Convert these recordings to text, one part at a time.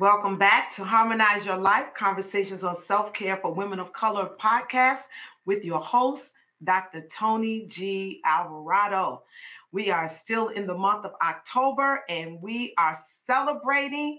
Welcome back to Harmonize Your Life Conversations on Self Care for Women of Color podcast with your host, Dr. Tony G. Alvarado. We are still in the month of October and we are celebrating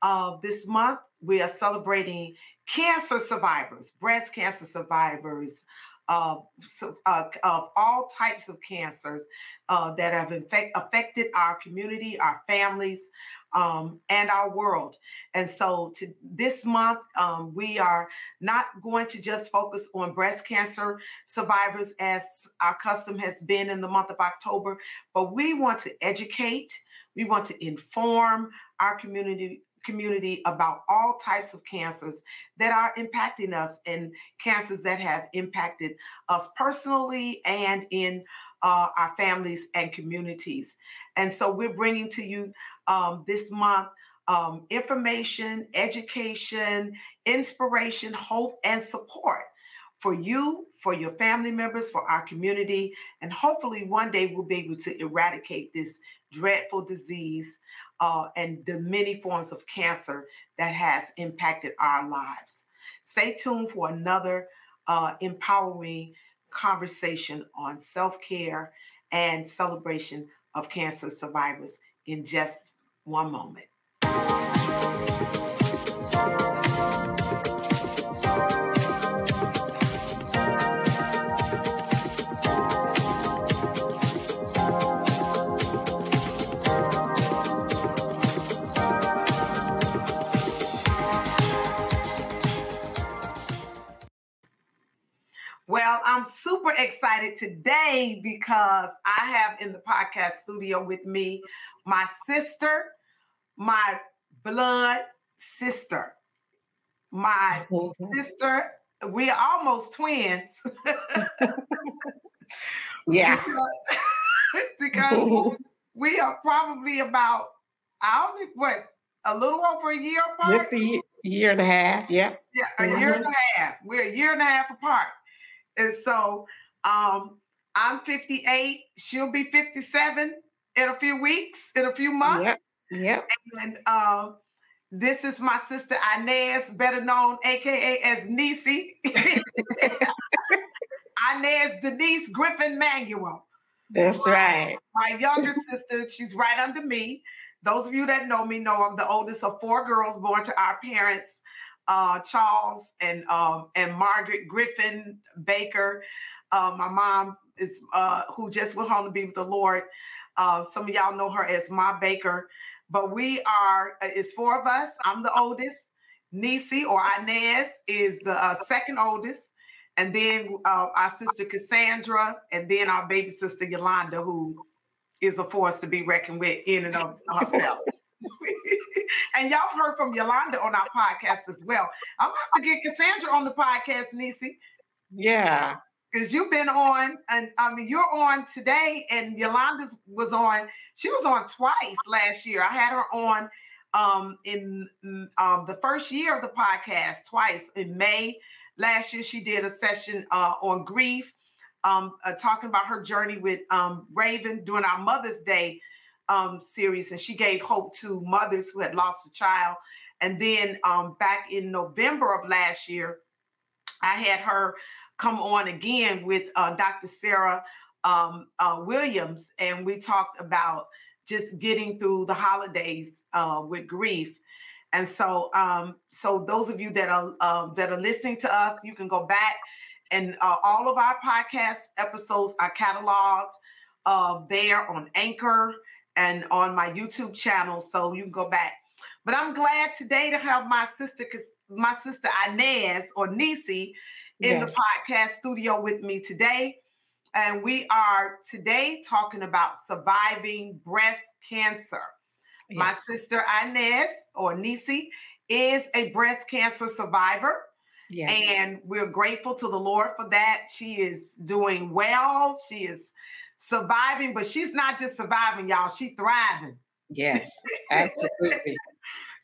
uh, this month. We are celebrating cancer survivors, breast cancer survivors, uh, so, uh, of all types of cancers uh, that have infect- affected our community, our families, um, and our world. And so, to this month, um, we are not going to just focus on breast cancer survivors as our custom has been in the month of October, but we want to educate, we want to inform our community community about all types of cancers that are impacting us and cancers that have impacted us personally and in uh, our families and communities. And so we're bringing to you um, this month um, information, education, inspiration, hope, and support for you, for your family members, for our community. And hopefully, one day we'll be able to eradicate this dreadful disease uh, and the many forms of cancer that has impacted our lives. Stay tuned for another uh, empowering conversation on self care and celebration of cancer survivors in just one moment. Well, I'm super excited today because I have in the podcast studio with me my sister, my blood sister, my sister. We are almost twins. yeah. because, because we are probably about, I don't know, what, a little over a year apart? Just a year, and a half. Yeah. Yeah, a mm-hmm. year and a half. We're a year and a half apart. And so um, I'm 58. She'll be 57 in a few weeks, in a few months. Yep. Yep. And um, this is my sister Inez, better known AKA as Nisi. Inez Denise Griffin Manuel. That's right. My younger sister, she's right under me. Those of you that know me know I'm the oldest of four girls born to our parents uh, Charles and um, and Margaret Griffin Baker. Uh, my mom is uh, who just went home to be with the Lord. Uh, some of y'all know her as Ma Baker, but we are uh, it's four of us. I'm the oldest. Nisi or Inez is the uh, second oldest, and then our sister Cassandra, and then our baby sister Yolanda, who is a force to be reckoned with in and of herself. and y'all heard from Yolanda on our podcast as well. I'm about to get Cassandra on the podcast, Nisi. Yeah. Because you've been on, and I mean, you're on today, and Yolanda was on. She was on twice last year. I had her on um, in um, the first year of the podcast twice in May last year. She did a session uh, on grief, um, uh, talking about her journey with um, Raven during our Mother's Day um, series, and she gave hope to mothers who had lost a child. And then um, back in November of last year, I had her come on again with uh, Dr. Sarah um, uh, Williams, and we talked about just getting through the holidays uh, with grief. And so, um, so those of you that are um, that are listening to us, you can go back, and uh, all of our podcast episodes are cataloged uh, there on Anchor and on my YouTube channel, so you can go back. But I'm glad today to have my sister, my sister Inez or Nisi, in yes. the podcast studio with me today. And we are today talking about surviving breast cancer. Yes. My sister Inez or Nisi is a breast cancer survivor. Yes. And we're grateful to the Lord for that. She is doing well. She is surviving, but she's not just surviving, y'all. She's thriving. Yes, absolutely.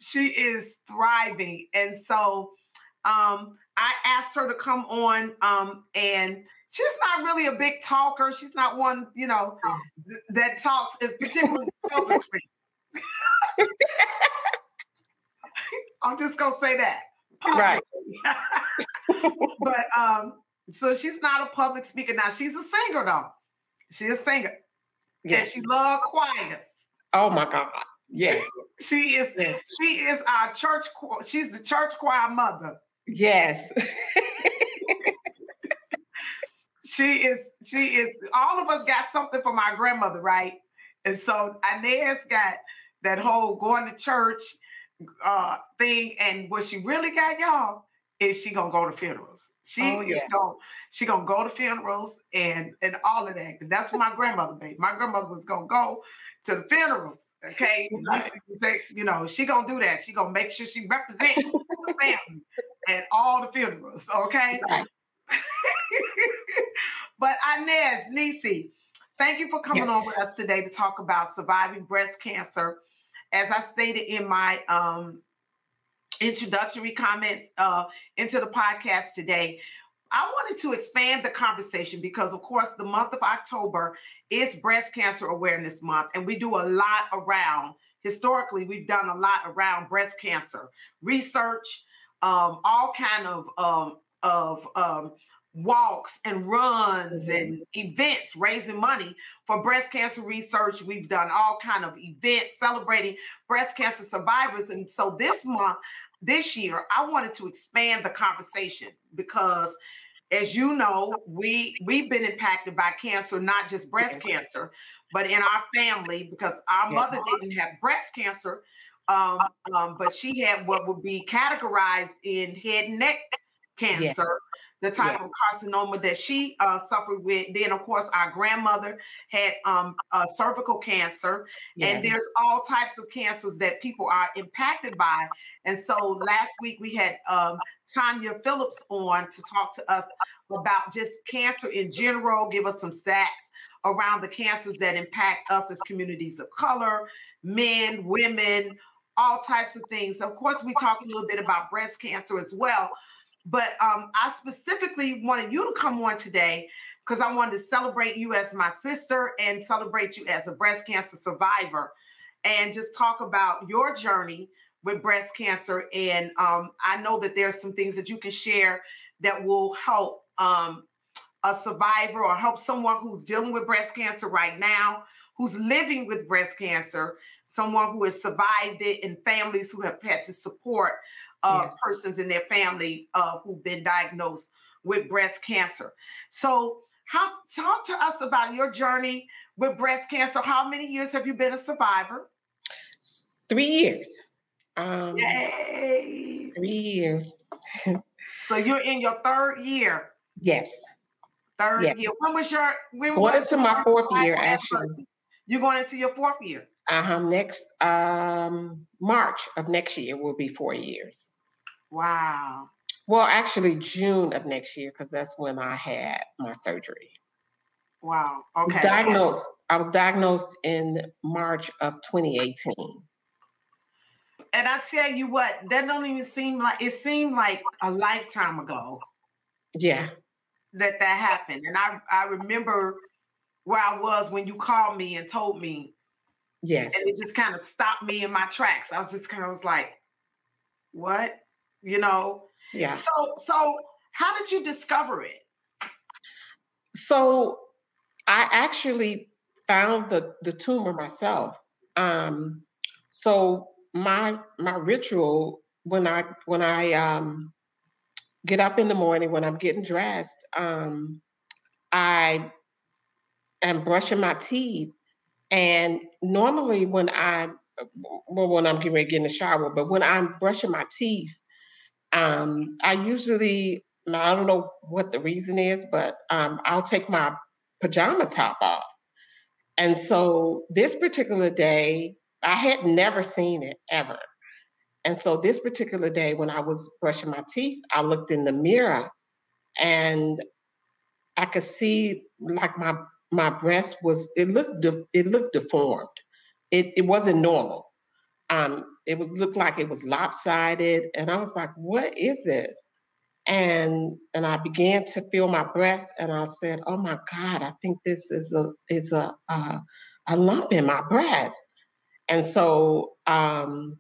she is thriving. And so um, I asked her to come on um, and she's not really a big talker. She's not one, you know, th- that talks is particularly publicly. I'm just gonna say that. Right. but um, so she's not a public speaker now. She's a singer though. She's a singer. Yes. And she loves choirs. Oh my God. Yes. She, she is yes. she is our church she's the church choir mother. Yes. she is she is all of us got something from our grandmother, right? And so Inez got that whole going to church uh thing, and what she really got, y'all, is she gonna go to funerals. She oh, yes. gonna she gonna go to funerals and and all of that. That's what my grandmother made. My grandmother was gonna go to the funerals. Okay, you know she gonna do that. She gonna make sure she represents the family at all the funerals. Okay. Right. but Inez Nisi, thank you for coming yes. on with us today to talk about surviving breast cancer. As I stated in my um, introductory comments uh, into the podcast today, I wanted to expand the conversation because, of course, the month of October is Breast Cancer Awareness Month, and we do a lot around. Historically, we've done a lot around breast cancer research, um, all kind of um, of um, walks and runs mm-hmm. and events raising money for breast cancer research we've done all kind of events celebrating breast cancer survivors and so this month this year i wanted to expand the conversation because as you know we we've been impacted by cancer not just breast yes. cancer but in our family because our yes. mother didn't have breast cancer um, um, but she had what would be categorized in head and neck cancer yes the type yeah. of carcinoma that she uh, suffered with. Then, of course, our grandmother had um, uh, cervical cancer, yes. and there's all types of cancers that people are impacted by. And so, last week we had um, Tanya Phillips on to talk to us about just cancer in general, give us some stats around the cancers that impact us as communities of color, men, women, all types of things. Of course, we talked a little bit about breast cancer as well. But um, I specifically wanted you to come on today because I wanted to celebrate you as my sister and celebrate you as a breast cancer survivor and just talk about your journey with breast cancer. And um, I know that there's some things that you can share that will help um, a survivor or help someone who's dealing with breast cancer right now, who's living with breast cancer, someone who has survived it, and families who have had to support uh, yes. persons in their family uh, who've been diagnosed with breast cancer. So, how talk to us about your journey with breast cancer. How many years have you been a survivor? Three years. Um, Yay! Three years. so you're in your third year. Yes. Third yes. year. When was your? When going into my fourth year, actually. You're going into your fourth year. Uh huh. Next um, March of next year will be four years. Wow. Well, actually, June of next year, because that's when I had my surgery. Wow. Okay. I was diagnosed. I was diagnosed in March of 2018. And I tell you what, that don't even seem like it seemed like a lifetime ago. Yeah. That that happened. And I I remember where I was when you called me and told me. Yes. And it just kind of stopped me in my tracks. I was just kind of was like, what? you know? Yeah. So so how did you discover it? So I actually found the the tumor myself. Um so my my ritual when I when I um get up in the morning when I'm getting dressed, um I am brushing my teeth and normally when I well when I'm getting ready to get in the shower, but when I'm brushing my teeth, um, I usually, I don't know what the reason is, but um, I'll take my pajama top off. And so this particular day, I had never seen it ever. And so this particular day, when I was brushing my teeth, I looked in the mirror and I could see like my my breast was it looked de- it looked deformed. It it wasn't normal. Um, it was looked like it was lopsided, and I was like, "What is this?" And and I began to feel my breast, and I said, "Oh my God, I think this is a is a a, a lump in my breast." And so um,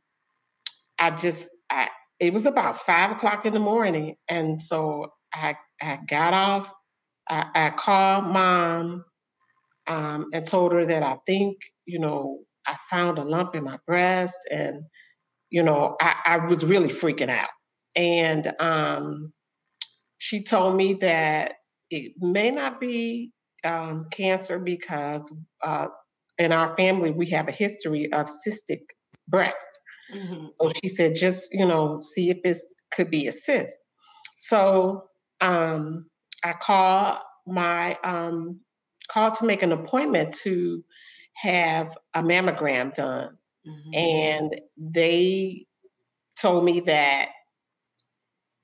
I just I it was about five o'clock in the morning, and so I I got off. I, I called mom um, and told her that I think you know I found a lump in my breast, and you know I, I was really freaking out. And um, she told me that it may not be um, cancer because uh, in our family we have a history of cystic breast. Mm-hmm. So she said, just you know, see if it could be a cyst. So um, I called my um, called to make an appointment to have a mammogram done, mm-hmm. and they told me that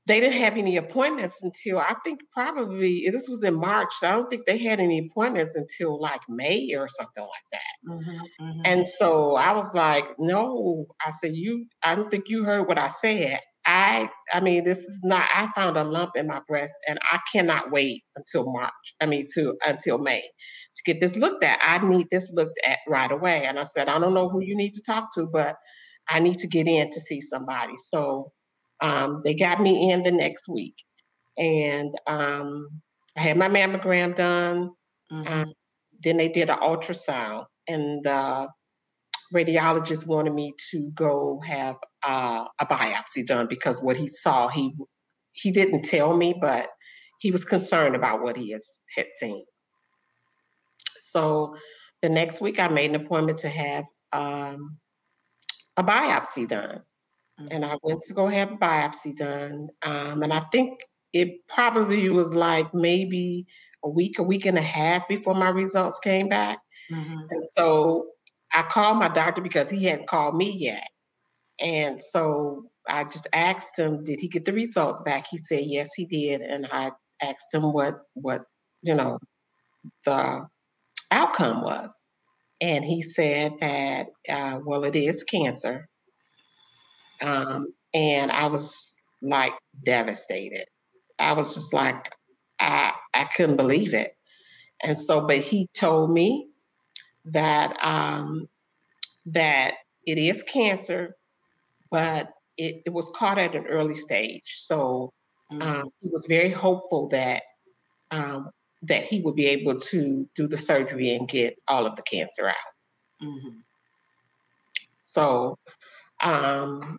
they didn't have any appointments until I think probably this was in March. So I don't think they had any appointments until like May or something like that. Mm-hmm, mm-hmm. And so I was like, no, I said, you, I don't think you heard what I said. I, I mean, this is not, I found a lump in my breast and I cannot wait until March. I mean, to until May to get this looked at. I need this looked at right away. And I said, I don't know who you need to talk to, but I need to get in to see somebody. So um, they got me in the next week, and um, I had my mammogram done. Um, mm-hmm. Um, then they did an ultrasound, and the radiologist wanted me to go have uh, a biopsy done because what he saw, he he didn't tell me, but he was concerned about what he has, had seen. So the next week, I made an appointment to have um, a biopsy done and I went to go have a biopsy done. Um, and I think it probably was like maybe a week, a week and a half before my results came back. Mm-hmm. And so I called my doctor because he hadn't called me yet. And so I just asked him, did he get the results back? He said, yes, he did. And I asked him what, what, you know, the outcome was. And he said that, uh, well, it is cancer. Um, and I was like devastated. I was just like, I, I couldn't believe it. And so, but he told me that um, that it is cancer, but it, it, was caught at an early stage. So mm-hmm. um, he was very hopeful that um, that he would be able to do the surgery and get all of the cancer out. Mm-hmm. So um,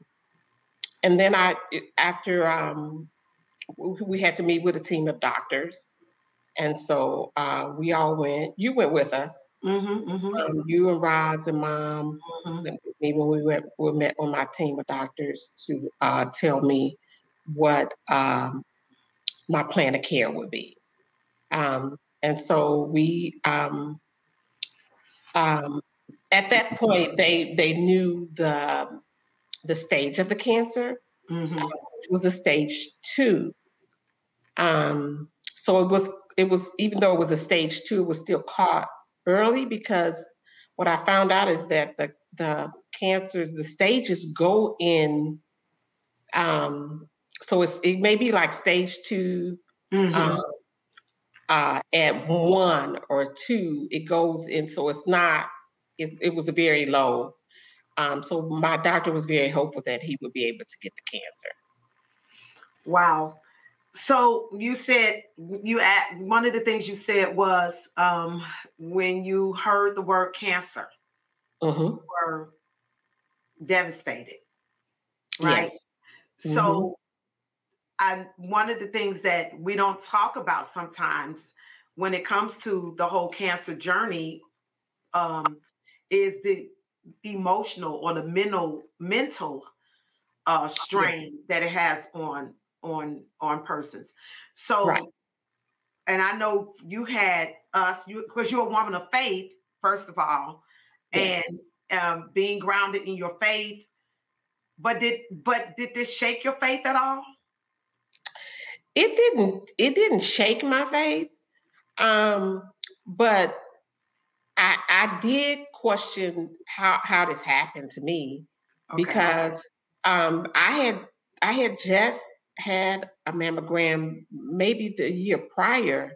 and then I, after um, we had to meet with a team of doctors, and so uh, we all went. You went with us. Mm-hmm, mm-hmm. Um, you and Roz and Mom, mm-hmm. me when we went, we met with my team of doctors to uh, tell me what um, my plan of care would be. Um, and so we, um, um, at that point, they they knew the the stage of the cancer, mm-hmm. uh, which was a stage two. Um, so it was it was even though it was a stage two, it was still caught early because what I found out is that the the cancers, the stages go in. Um, so it's it may be like stage 2 mm-hmm. uh, uh, at one or two, it goes in. So it's not. It's, it was a very low um, so my doctor was very hopeful that he would be able to get the cancer. Wow. So you said you at one of the things you said was um, when you heard the word cancer, mm-hmm. you were devastated, right? Yes. So mm-hmm. I one of the things that we don't talk about sometimes when it comes to the whole cancer journey um, is the emotional or the mental mental uh strain yes. that it has on on on persons so right. and i know you had us you because you're a woman of faith first of all yes. and um being grounded in your faith but did but did this shake your faith at all it didn't it didn't shake my faith um but I, I did question how how this happened to me okay. because um, I had I had just had a mammogram maybe the year prior,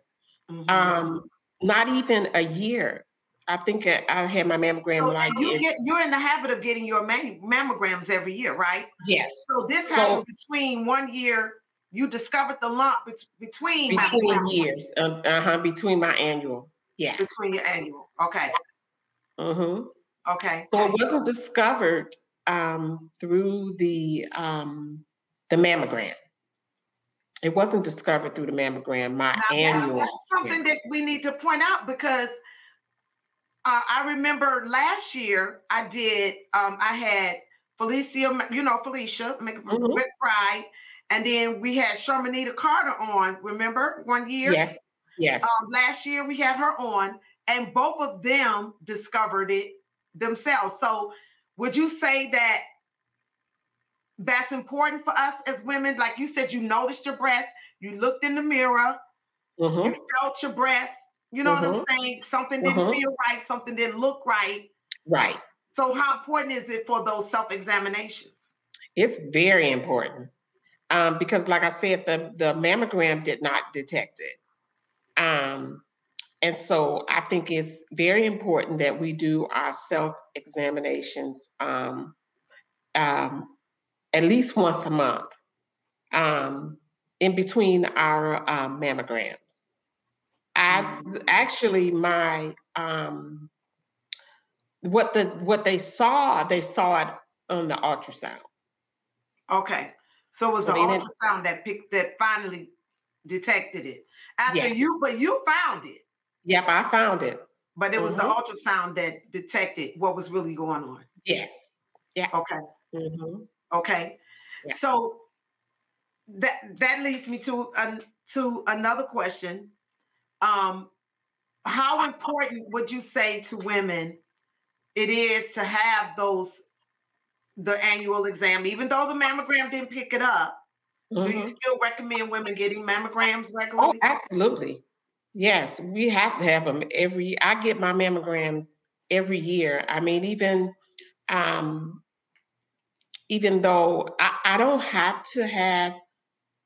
mm-hmm. um, not even a year I think I had my mammogram so like you get, you're in the habit of getting your mammograms every year, right? Yes. So this so, happened between one year. You discovered the lump between between years. Uh huh. Between my annual. Yeah. Between your annual. Okay. Mm-hmm. Okay. So it wasn't discovered um, through the um, the mammogram. It wasn't discovered through the mammogram. My now, annual. That's something that we need to point out because uh, I remember last year I did. Um, I had Felicia, you know Felicia, mm-hmm. Pride, and then we had Shermanita Carter on. Remember one year? Yes. Yes. Um, last year we had her on, and both of them discovered it themselves. So, would you say that that's important for us as women? Like you said, you noticed your breasts, you looked in the mirror, mm-hmm. you felt your breasts. You know mm-hmm. what I'm mm-hmm. saying? Something didn't mm-hmm. feel right, something didn't look right. Right. So, how important is it for those self examinations? It's very important um, because, like I said, the the mammogram did not detect it. Um, and so I think it's very important that we do our self examinations um, um, at least once a month um, in between our um, mammograms. I actually my um, what the what they saw they saw it on the ultrasound. Okay, so it was the ultrasound that picked that finally detected it after yes. you, but you found it. Yep, I found it. But it was mm-hmm. the ultrasound that detected what was really going on. Yes. Yeah. Okay. Mm-hmm. Okay. Yeah. So that that leads me to uh, to another question. Um, how important would you say to women it is to have those the annual exam, even though the mammogram didn't pick it up? Mm-hmm. Do you mm-hmm. still recommend women getting mammograms oh, regularly? Oh, absolutely. Yes, we have to have them every. I get my mammograms every year. I mean, even um, even though I, I don't have to have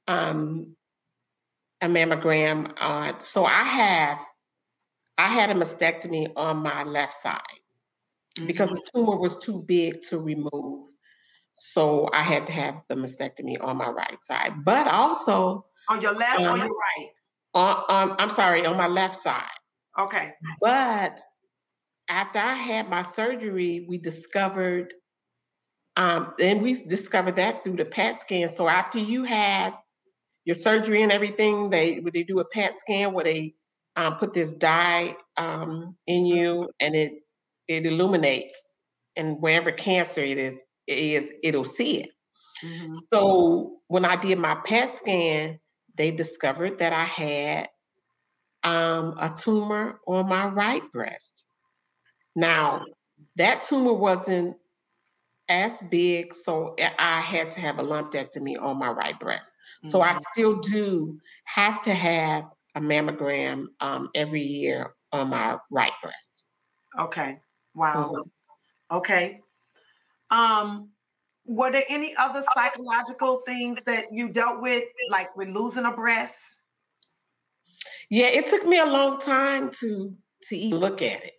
um, a mammogram, uh, so I have I had a mastectomy on my left side mm-hmm. because the tumor was too big to remove. So I had to have the mastectomy on my right side, but also on your left um, or your right on, on I'm sorry, on my left side. Okay. But after I had my surgery, we discovered, um, and we discovered that through the PET scan. So after you had your surgery and everything, they they do a PET scan where they um, put this dye um, in you, and it it illuminates, and wherever cancer it is, it is it'll see it. Mm-hmm. So when I did my PET scan, they discovered that I had um, a tumor on my right breast. Now, that tumor wasn't as big, so I had to have a lumpectomy on my right breast. Mm-hmm. So I mm-hmm. still do have to have a mammogram um, every year on my right breast. Okay. Wow. Mm-hmm. Okay. Um, were there any other psychological things that you dealt with, like with losing a breast? Yeah, it took me a long time to to even look at it.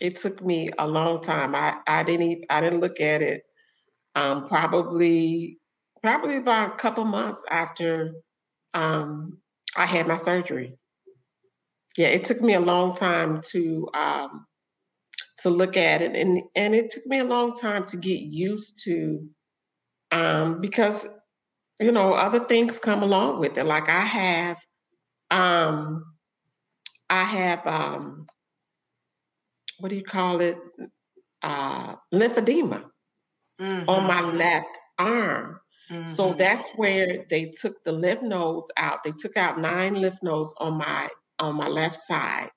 It took me a long time. I I didn't even, I didn't look at it. Um, probably probably about a couple months after um, I had my surgery. Yeah, it took me a long time to um, to look at it. And, and it took me a long time to get used to um, because, you know, other things come along with it. Like I have, um, I have, um, what do you call it? Uh, lymphedema mm-hmm. on my left arm. Mm-hmm. So that's where they took the lymph nodes out. They took out nine lymph nodes on my on my left side.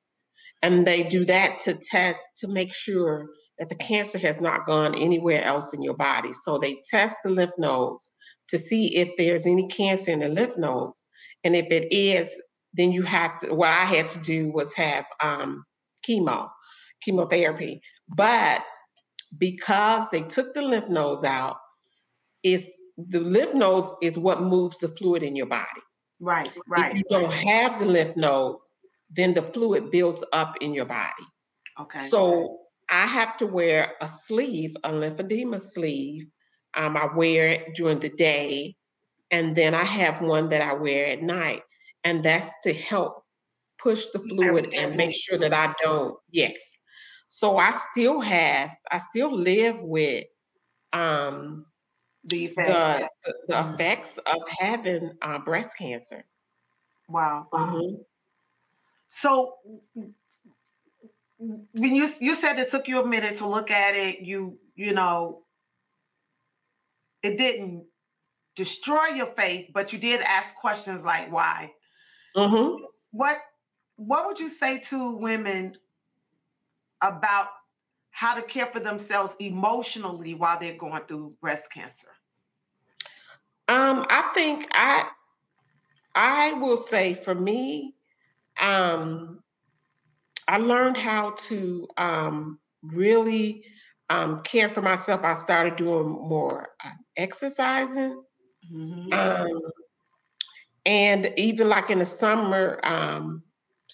And they do that to test to make sure that the cancer has not gone anywhere else in your body. So they test the lymph nodes to see if there's any cancer in the lymph nodes. And if it is, then you have to, what I had to do was have um, chemo, chemotherapy. But because they took the lymph nodes out, it's the lymph nodes is what moves the fluid in your body. Right, right. If you don't have the lymph nodes, then the fluid builds up in your body. Okay. So I have to wear a sleeve, a lymphedema sleeve. Um, I wear it during the day, and then I have one that I wear at night, and that's to help push the fluid and make sure that I don't. Yes. So I still have, I still live with um, the effects, the, the, the mm-hmm. effects of having uh, breast cancer. Wow. Mm-hmm. So when you you said it took you a minute to look at it, you you know, it didn't destroy your faith, but you did ask questions like why. Mm-hmm. What what would you say to women about how to care for themselves emotionally while they're going through breast cancer? Um, I think I I will say for me, um, I learned how to um, really um, care for myself. I started doing more uh, exercising. Mm-hmm. Um, and even like in the summer, um,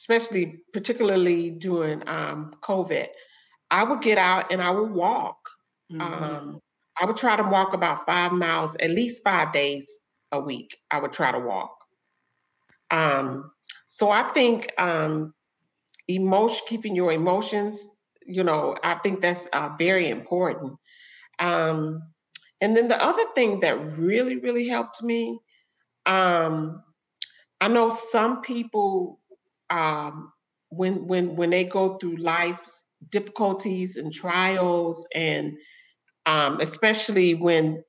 especially particularly during um, COVID, I would get out and I would walk. Mm-hmm. Um, I would try to walk about five miles, at least five days a week. I would try to walk. Um, so I think um, emotion, keeping your emotions, you know, I think that's uh, very important. Um, and then the other thing that really, really helped me, um, I know some people um, when when when they go through life's difficulties and trials, and um, especially when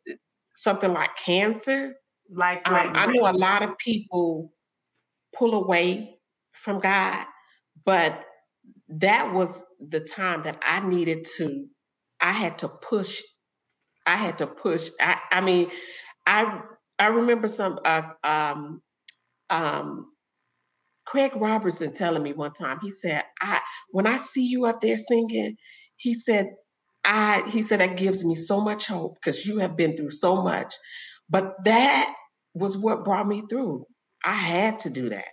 something like cancer, like um, I know a lot of people pull away from God, but that was the time that I needed to. I had to push. I had to push. I, I mean, I I remember some uh, um, um, Craig Robertson telling me one time, he said, I when I see you up there singing, he said, I he said that gives me so much hope because you have been through so much. But that was what brought me through. I had to do that.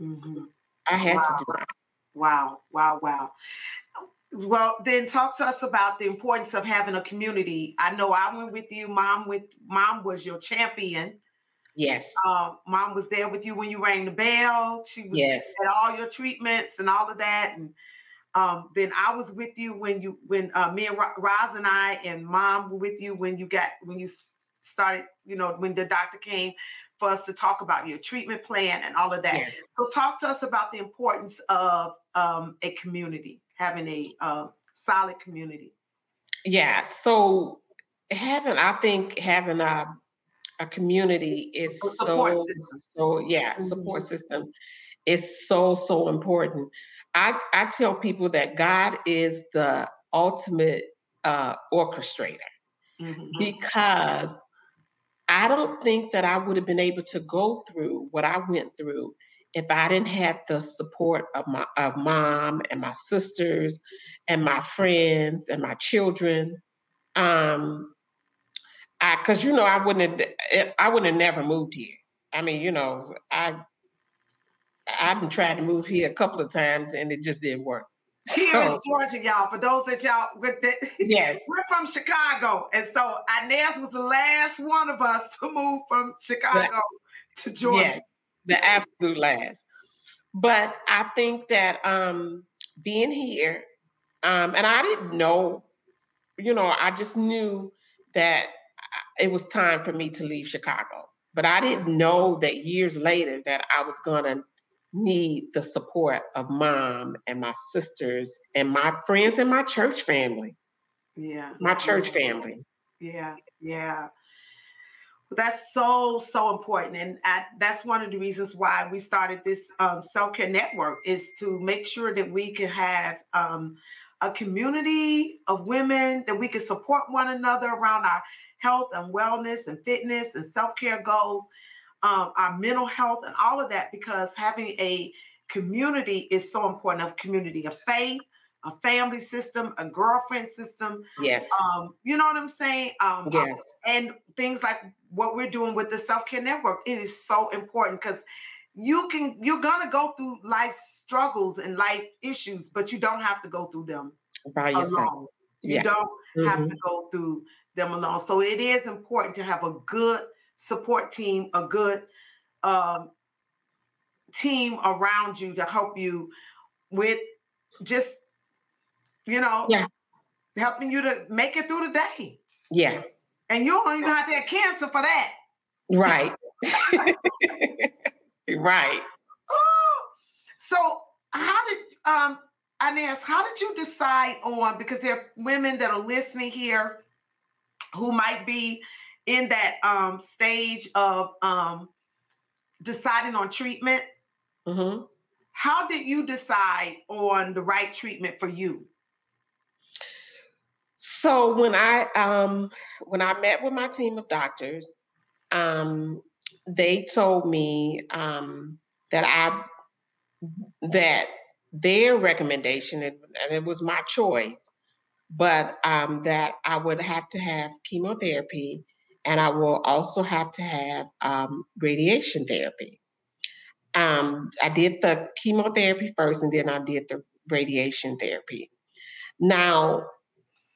Mm-hmm. I had wow. to do that. Wow, wow, wow. Well, then talk to us about the importance of having a community. I know I went with you. Mom with mom was your champion Yes. Um, mom was there with you when you rang the bell. She was yes. at all your treatments and all of that. And um, then I was with you when you when uh, me and Roz and I and mom were with you when you got when you started, you know, when the doctor came for us to talk about your treatment plan and all of that. Yes. So talk to us about the importance of um, a community, having a uh, solid community. Yeah. So having, I think having a a community is so so yeah mm-hmm. support system is so so important i i tell people that god is the ultimate uh orchestrator mm-hmm. because i don't think that i would have been able to go through what i went through if i didn't have the support of my of mom and my sisters and my friends and my children um I because you know I wouldn't have I wouldn't have never moved here. I mean, you know, I I've been trying to move here a couple of times and it just didn't work. Here so, in Georgia, y'all. For those that y'all with the, yes, we're from Chicago, and so Inez was the last one of us to move from Chicago to Georgia. Yes, the absolute last. But I think that um being here, um, and I didn't know, you know, I just knew that it was time for me to leave Chicago. But I didn't know that years later that I was gonna need the support of mom and my sisters and my friends and my church family. Yeah. My church family. Yeah, yeah. That's so so important, and I, that's one of the reasons why we started this um, self care network is to make sure that we can have um, a community of women that we can support one another around our health and wellness and fitness and self care goals, um, our mental health and all of that, because having a community is so important a community of faith, a family system, a girlfriend system. Yes. Um, you know what I'm saying? Um, yes. And things like what we're doing with the self care network, it is so important because you can you're gonna go through life struggles and life issues, but you don't have to go through them by yourself. Alone. You yeah. don't mm-hmm. have to go through them alone. So it is important to have a good support team, a good um, team around you to help you with just you know yeah. helping you to make it through the day. Yeah. And you don't even have to have cancer for that. Right. right. Oh, so how did um Inez, how did you decide on because there are women that are listening here who might be in that um stage of um deciding on treatment? Mm-hmm. How did you decide on the right treatment for you? So when I um when I met with my team of doctors, um, they told me um, that I that their recommendation and, and it was my choice, but um, that I would have to have chemotherapy and I will also have to have um, radiation therapy. Um, I did the chemotherapy first, and then I did the radiation therapy. Now,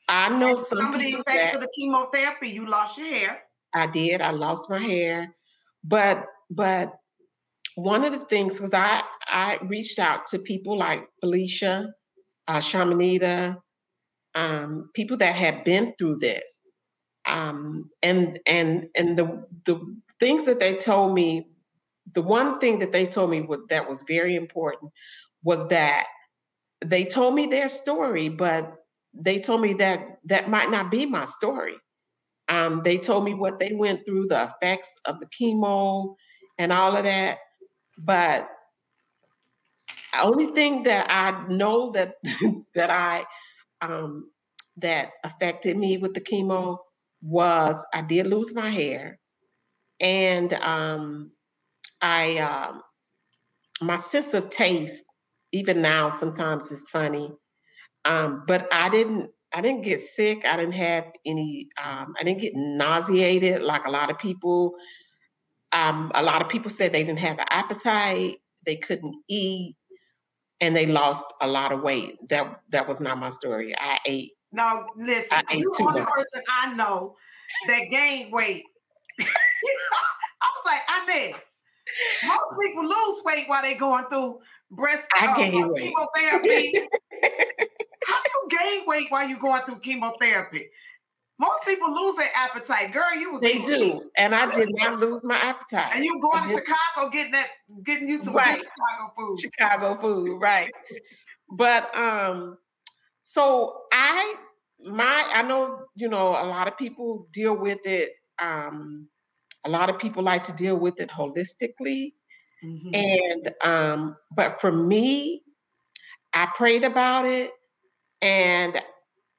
I know some, that, of the chemotherapy. You lost your hair. I did. I lost my hair, but but one of the things because I I reached out to people like Felicia, uh, Shamanita, um, people that have been through this, um, and and and the the things that they told me, the one thing that they told me that was very important was that they told me their story, but they told me that that might not be my story. Um, they told me what they went through, the effects of the chemo and all of that. But the only thing that I know that that I um, that affected me with the chemo was I did lose my hair, and um, I um, my sense of taste even now sometimes is funny um, but I didn't I didn't get sick. I didn't have any. Um, I didn't get nauseated like a lot of people. Um, a lot of people said they didn't have an appetite. They couldn't eat, and they lost a lot of weight. That that was not my story. I ate. No, listen. I ate you the only person I know that gained weight. I was like, Inez. Most people lose weight while they're going through breast I uh, chemotherapy. How do you gain weight while you're going through chemotherapy? Most people lose their appetite. Girl, you was They do. And I did not lose my appetite. And you going to Chicago getting that getting you some right. Chicago food. Chicago food, right. but um so I my I know, you know, a lot of people deal with it um a lot of people like to deal with it holistically. Mm-hmm. And um but for me, I prayed about it and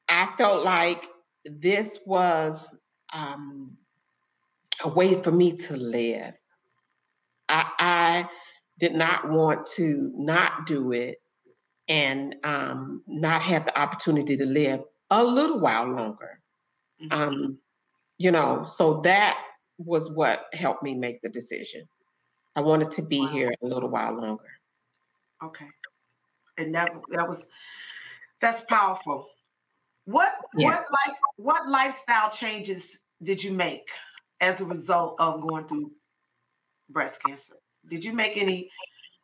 I felt like this was um, a way for me to live. I, I, did not want to not do it and um, not have the opportunity to live a little while longer. Mm-hmm. Um, you know, so that was what helped me make the decision. I wanted to be wow. here a little while longer. Okay. And that that was that's powerful. What yes. what life what lifestyle changes did you make as a result of going through breast cancer? Did you make any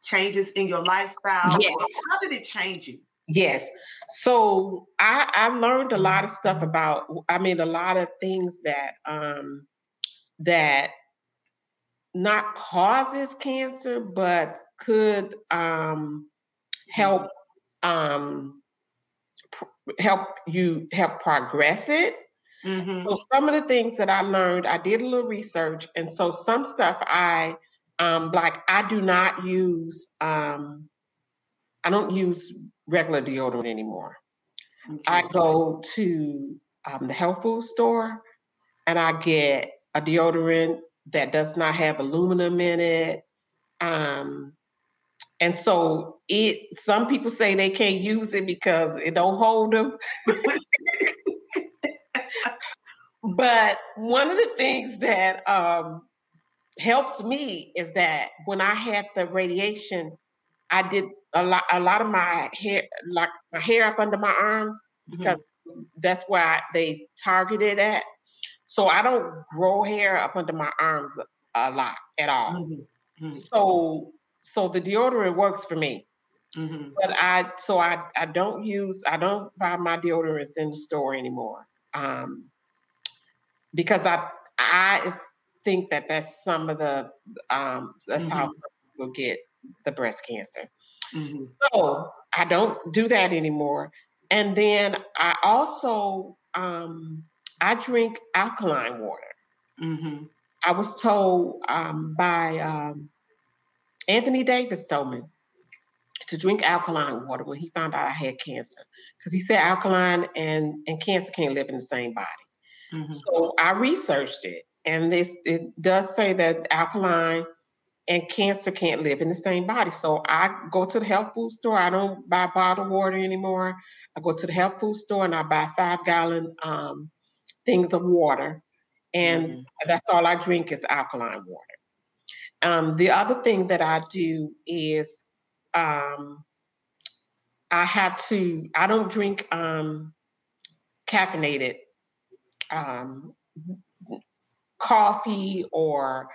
changes in your lifestyle? Yes. How did it change you? Yes. So I I learned a lot of stuff about I mean a lot of things that um that not causes cancer but could um help um help you help progress it. Mm-hmm. So some of the things that I learned, I did a little research, and so some stuff I um, like I do not use um, I don't use regular deodorant anymore. Okay. I go to um, the health food store and I get a deodorant that does not have aluminum in it. Um, and so it some people say they can't use it because it don't hold them. but one of the things that um, helps me is that when I had the radiation, I did a lot a lot of my hair like my hair up under my arms because mm-hmm. that's where I, they targeted at. So I don't grow hair up under my arms a, a lot at all. Mm-hmm. Mm-hmm. So so the deodorant works for me. Mm-hmm. But I so I I don't use I don't buy my deodorants in the store anymore. Um because I I think that that's some of the um that's how mm-hmm. people get the breast cancer. Mm-hmm. So I don't do that anymore. And then I also um, I drink alkaline water. Mm-hmm. I was told um, by um, Anthony Davis told me to drink alkaline water when he found out I had cancer because he said alkaline and and cancer can't live in the same body. Mm-hmm. So I researched it, and this it does say that alkaline and cancer can't live in the same body. So I go to the health food store. I don't buy bottled water anymore. I go to the health food store and I buy five gallon um, things of water, and mm-hmm. that's all I drink is alkaline water. Um, the other thing that I do is um, I have to. I don't drink um, caffeinated um, coffee or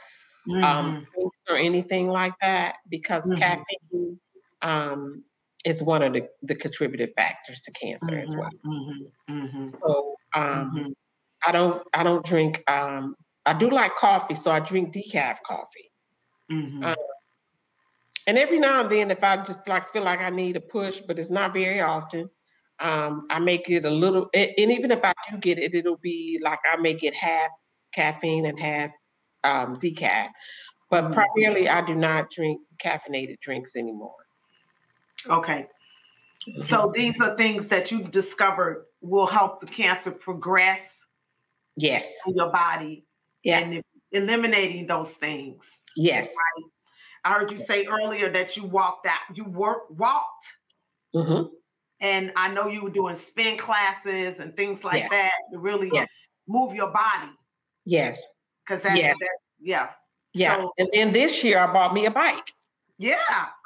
um, mm-hmm. or anything like that because mm-hmm. caffeine um, is one of the, the contributive factors to cancer mm-hmm. as well. Mm-hmm. Mm-hmm. So um, mm-hmm. I don't I don't drink. Um, I do like coffee, so I drink decaf coffee. Uh, and every now and then, if I just like feel like I need a push, but it's not very often, um, I make it a little. And even if I do get it, it'll be like I make it half caffeine and half um, decaf. But mm-hmm. primarily, I do not drink caffeinated drinks anymore. Okay. Mm-hmm. So these are things that you discovered will help the cancer progress. Yes. In your body. Yeah. And eliminating those things. Yes. Right? I heard you say earlier that you walked out, you work walked. Mm-hmm. And I know you were doing spin classes and things like yes. that to really yes. move your body. Yes. Because that, yes. that, yeah. Yeah. So, and then this year I bought me a bike. Yeah.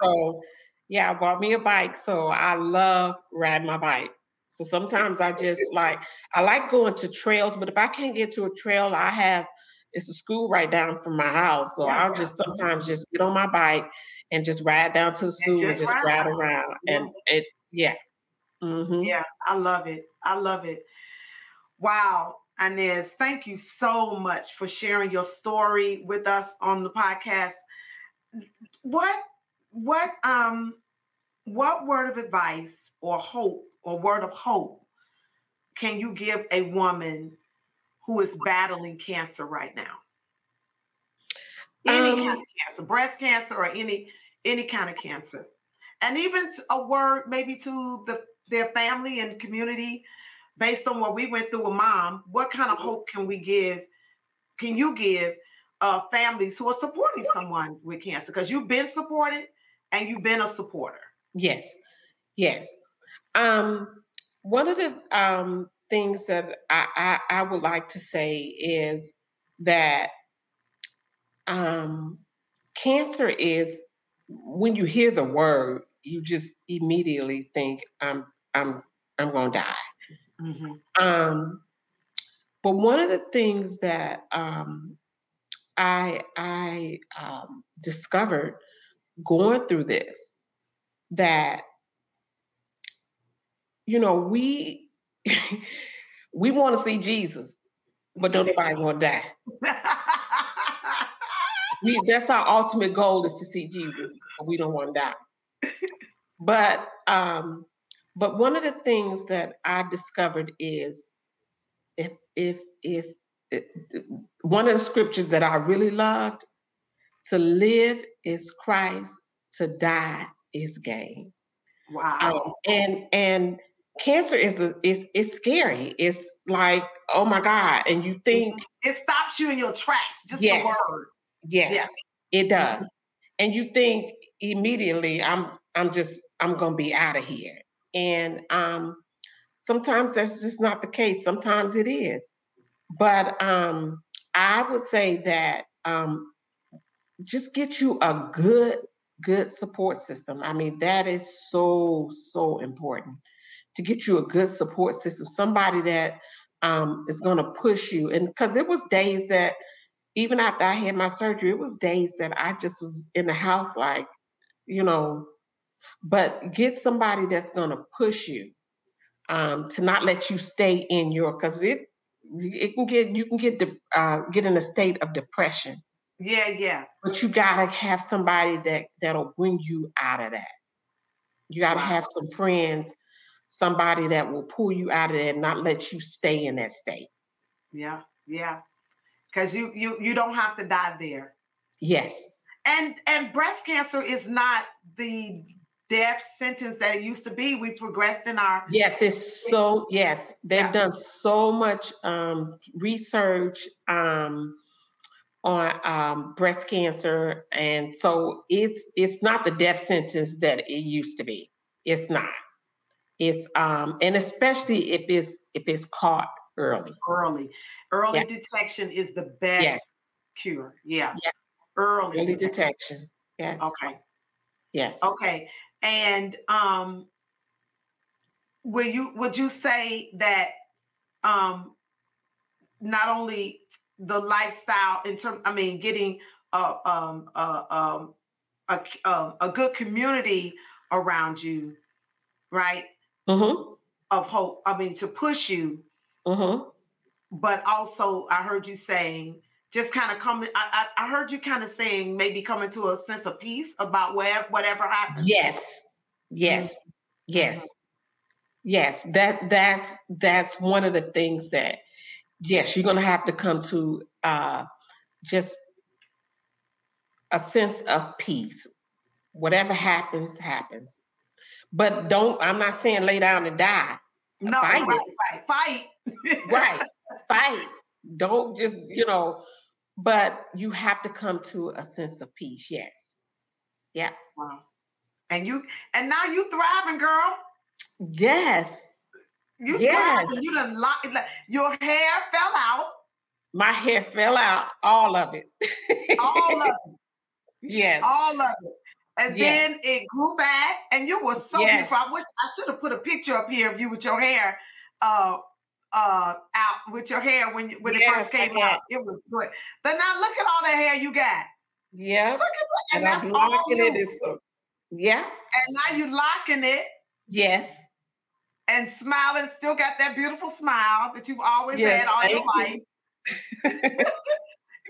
So yeah, I bought me a bike. So I love riding my bike. So sometimes I just like I like going to trails, but if I can't get to a trail, I have it's a school right down from my house. So yeah, I'll just sometimes just get on my bike and just ride down to the school and just, and just ride. ride around. Yeah. And it yeah. Mm-hmm. Yeah, I love it. I love it. Wow. Inez, thank you so much for sharing your story with us on the podcast. What what um what word of advice or hope or word of hope can you give a woman who is battling cancer right now? Any um, kind of cancer, breast cancer or any any kind of cancer. And even a word maybe to the their family and community based on what we went through with mom, what kind of mm-hmm. hope can we give? Can you give uh, families who are supporting someone with cancer? Because you've been supported and you've been a supporter. Yes, yes. Um, one of the um, things that I, I, I, would like to say is that um, cancer is when you hear the word, you just immediately think I'm I'm I'm gonna die. Mm-hmm. Um, but one of the things that um, I I um, discovered going through this that you know we we want to see Jesus, but don't nobody want to die. we that's our ultimate goal is to see Jesus, but we don't want to die. But um, but one of the things that I discovered is if if if one of the scriptures that I really loved to live is Christ, to die is gain. Wow. Um, and and cancer is a, is it's scary. It's like, oh my God. And you think it stops you in your tracks, just yes, the word. Yes, yeah. it does. And you think immediately, I'm I'm just I'm gonna be out of here. And um, sometimes that's just not the case. Sometimes it is. But um, I would say that um, just get you a good, good support system. I mean, that is so, so important to get you a good support system, somebody that um, is going to push you. And because it was days that, even after I had my surgery, it was days that I just was in the house, like, you know, but get somebody that's going to push you um, to not let you stay in your, because it, it can get you can get the uh, get in a state of depression. Yeah, yeah. But you gotta have somebody that that'll bring you out of that. You gotta wow. have some friends, somebody that will pull you out of that, and not let you stay in that state. Yeah, yeah. Because you you you don't have to die there. Yes. And and breast cancer is not the death sentence that it used to be. We progressed in our yes, it's so yes. They've yeah. done so much um, research um, on um, breast cancer, and so it's it's not the death sentence that it used to be. It's not. It's um, and especially if it's if it's caught early. Early, early yeah. detection is the best yes. cure. Yeah. yeah. Early, early detection. Yes. Okay. Yes. Okay. And um, will you would you say that um, not only the lifestyle in terms, I mean, getting a um, a, um, a, a, a good community around you, right? Mm-hmm. Of hope. I mean, to push you. Mm-hmm. But also, I heard you saying just kind of coming. I, I, heard you kind of saying maybe coming to a sense of peace about whatever whatever happens. Yes, yes, mm-hmm. yes, yes. That that's that's one of the things that yes, you're gonna have to come to uh, just a sense of peace. Whatever happens, happens. But don't. I'm not saying lay down and die. No, fight right. Right, fight. right, fight. Don't just you know but you have to come to a sense of peace. Yes. Yeah. Wow. And you and now you thriving, girl. Yes. You yes. thriving. You done lock, your hair fell out. My hair fell out, all of it. all of it. Yes. All of it. And yes. then it grew back, and you were so yes. beautiful. I wish I should have put a picture up here of you with your hair uh, uh out with your hair when when yes, it first came out. It was good. But now look at all the hair you got. Yeah. Look at that. And, and that's I'm locking it. So, yeah. And now you locking it. Yes. And smiling, still got that beautiful smile that you've always had all your life.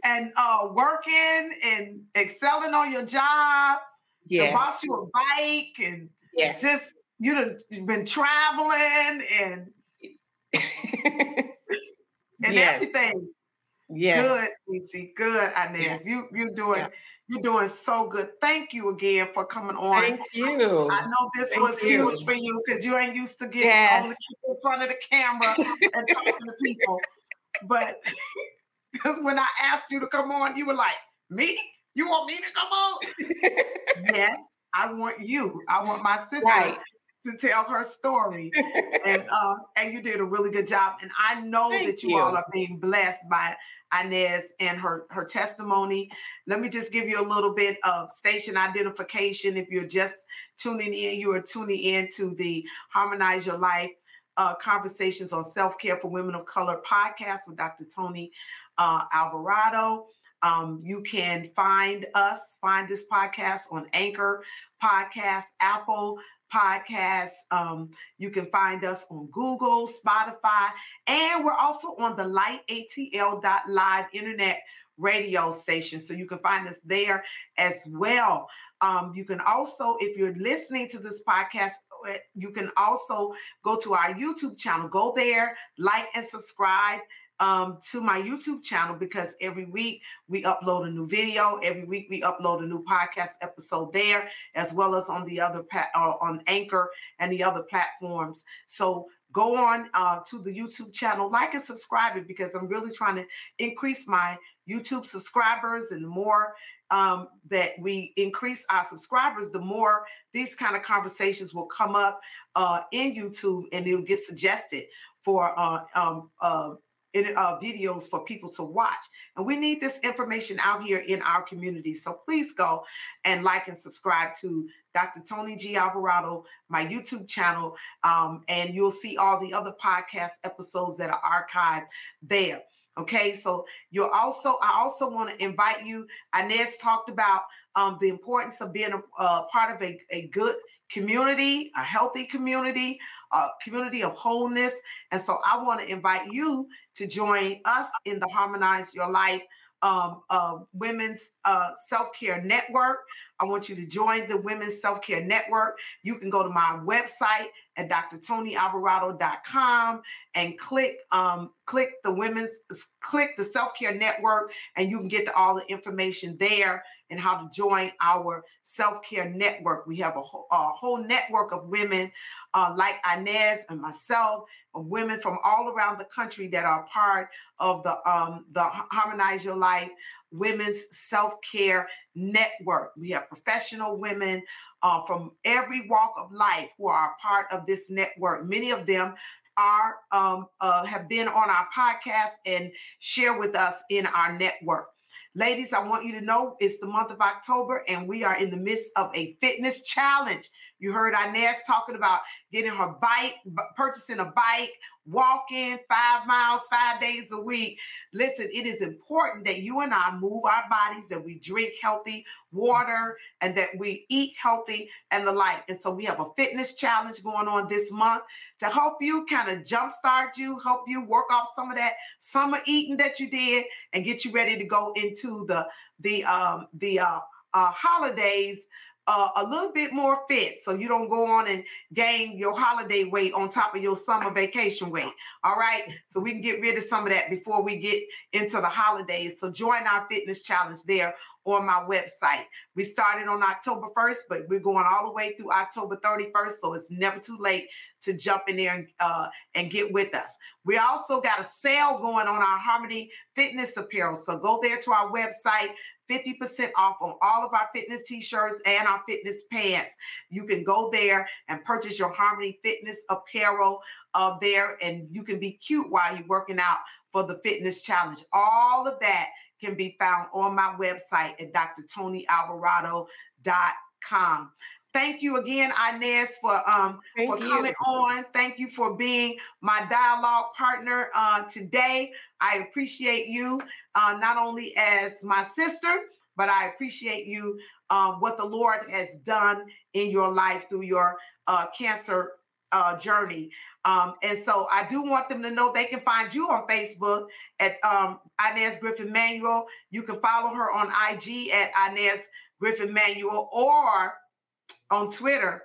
and uh working and excelling on your job. Yes. bought you a bike and yes. just you've been traveling and and yes. everything. Yeah. Good, Lisi. Good, Inez. Yeah. You you're doing yeah. you're doing so good. Thank you again for coming on. Thank you. I know this Thank was you. huge for you because you ain't used to getting yes. in front of the camera and talking to people. But because when I asked you to come on, you were like, "Me? You want me to come on?" yes, I want you. I want my sister right to tell her story. and uh, and you did a really good job. And I know Thank that you, you, all are being blessed by Inez and her her testimony. Let me just give you a little bit of station identification. If you're just tuning in, you are tuning in to the Harmonize Your Life uh, Conversations on Self Care for Women of Color podcast with Dr. Tony uh, Alvarado. Um, you can find us, find this podcast on Anchor Podcast, Apple podcast. Um, you can find us on Google, Spotify, and we're also on the lightatl.live internet radio station. So you can find us there as well. Um, you can also, if you're listening to this podcast, eh, you can also go to our YouTube channel. Go there, like and subscribe um, to my YouTube channel because every week we upload a new video. Every week we upload a new podcast episode there, as well as on the other pa- uh, on Anchor and the other platforms. So go on uh, to the YouTube channel, like and subscribe it because I'm really trying to increase my YouTube subscribers and the more um, that we increase our subscribers, the more these kind of conversations will come up uh, in YouTube and it'll get suggested for uh, um, uh, uh, videos for people to watch. And we need this information out here in our community. So please go and like and subscribe to Dr. Tony G. Alvarado, my YouTube channel, um, and you'll see all the other podcast episodes that are archived there. Okay, so you're also, I also want to invite you. Inez talked about um, the importance of being a, a part of a, a good community, a healthy community, a community of wholeness. And so I want to invite you to join us in the Harmonize Your Life um, uh, Women's uh, Self Care Network. I want you to join the Women's Self Care Network. You can go to my website at drtonyalvarado.com and click um, click the women's click the Self Care Network, and you can get all the information there and how to join our self care network. We have a whole, a whole network of women uh, like Inez and myself, women from all around the country that are part of the um, the Harmonize Your Life Women's Self Care Network. We have professional women uh, from every walk of life who are part of this network. Many of them are um, uh, have been on our podcast and share with us in our network. Ladies, I want you to know it's the month of October and we are in the midst of a fitness challenge. You heard Inez talking about getting her bike, purchasing a bike, walking five miles, five days a week. Listen, it is important that you and I move our bodies, that we drink healthy water, and that we eat healthy and the like. And so we have a fitness challenge going on this month to help you kind of jumpstart you, help you work off some of that summer eating that you did, and get you ready to go into the the um the uh, uh holidays uh, a little bit more fit so you don't go on and gain your holiday weight on top of your summer vacation weight. All right. So we can get rid of some of that before we get into the holidays. So join our fitness challenge there on my website. We started on October 1st, but we're going all the way through October 31st. So it's never too late to jump in there and, uh, and get with us. We also got a sale going on our Harmony Fitness apparel. So go there to our website, 50% off on all of our fitness t-shirts and our fitness pants. You can go there and purchase your Harmony Fitness apparel uh, there, and you can be cute while you're working out for the fitness challenge. All of that can be found on my website at drtonyalvarado.com. Thank you again, Inez, for um Thank for coming you. on. Thank you for being my dialogue partner uh, today. I appreciate you uh, not only as my sister, but I appreciate you um, what the Lord has done in your life through your uh, cancer uh, journey. Um, and so I do want them to know they can find you on Facebook at um, Inez Griffin Manuel. You can follow her on IG at Inez Griffin Manuel or on Twitter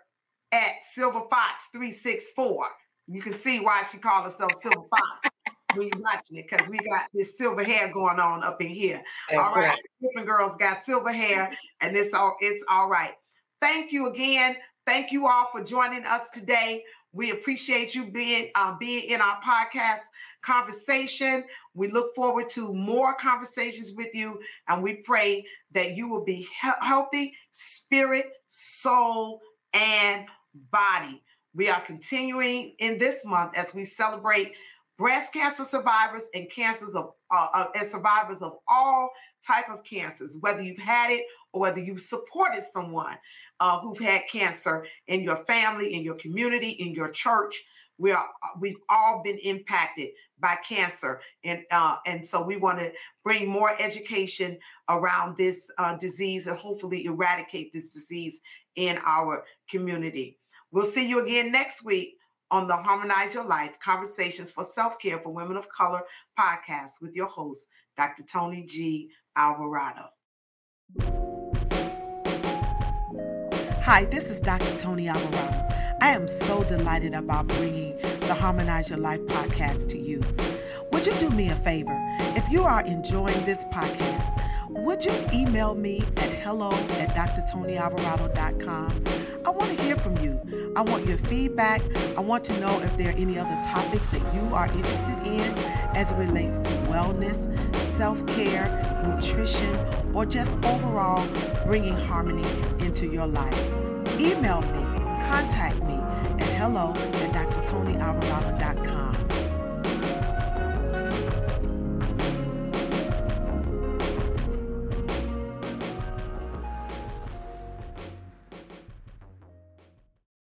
at Silver Fox 364. You can see why she called herself Silver Fox when you're watching it, because we got this silver hair going on up in here. That's all right. right. Different girls got silver hair, and it's all it's all right. Thank you again. Thank you all for joining us today. We appreciate you being uh, being in our podcast conversation. We look forward to more conversations with you, and we pray that you will be he- healthy, spirit, soul, and body. We are continuing in this month as we celebrate breast cancer survivors and cancers of uh, uh, and survivors of all type of cancers, whether you've had it or whether you've supported someone uh, who've had cancer in your family, in your community, in your church. We are we've all been impacted by cancer, and uh, and so we want to bring more education around this uh, disease and hopefully eradicate this disease in our community. We'll see you again next week on the Harmonize Your Life Conversations for Self Care for Women of Color podcast with your host, Dr. Tony G. Alvarado. Hi, this is Dr. Tony Alvarado. I am so delighted about bringing the Harmonize Your Life podcast to you. Would you do me a favor? If you are enjoying this podcast, would you email me at hello at drtonyalvarado.com? I want to hear from you. I want your feedback. I want to know if there are any other topics that you are interested in as it relates to wellness, self care, nutrition, or just overall bringing harmony into your life. Email me, contact me at hello at drtonyalvarado.com.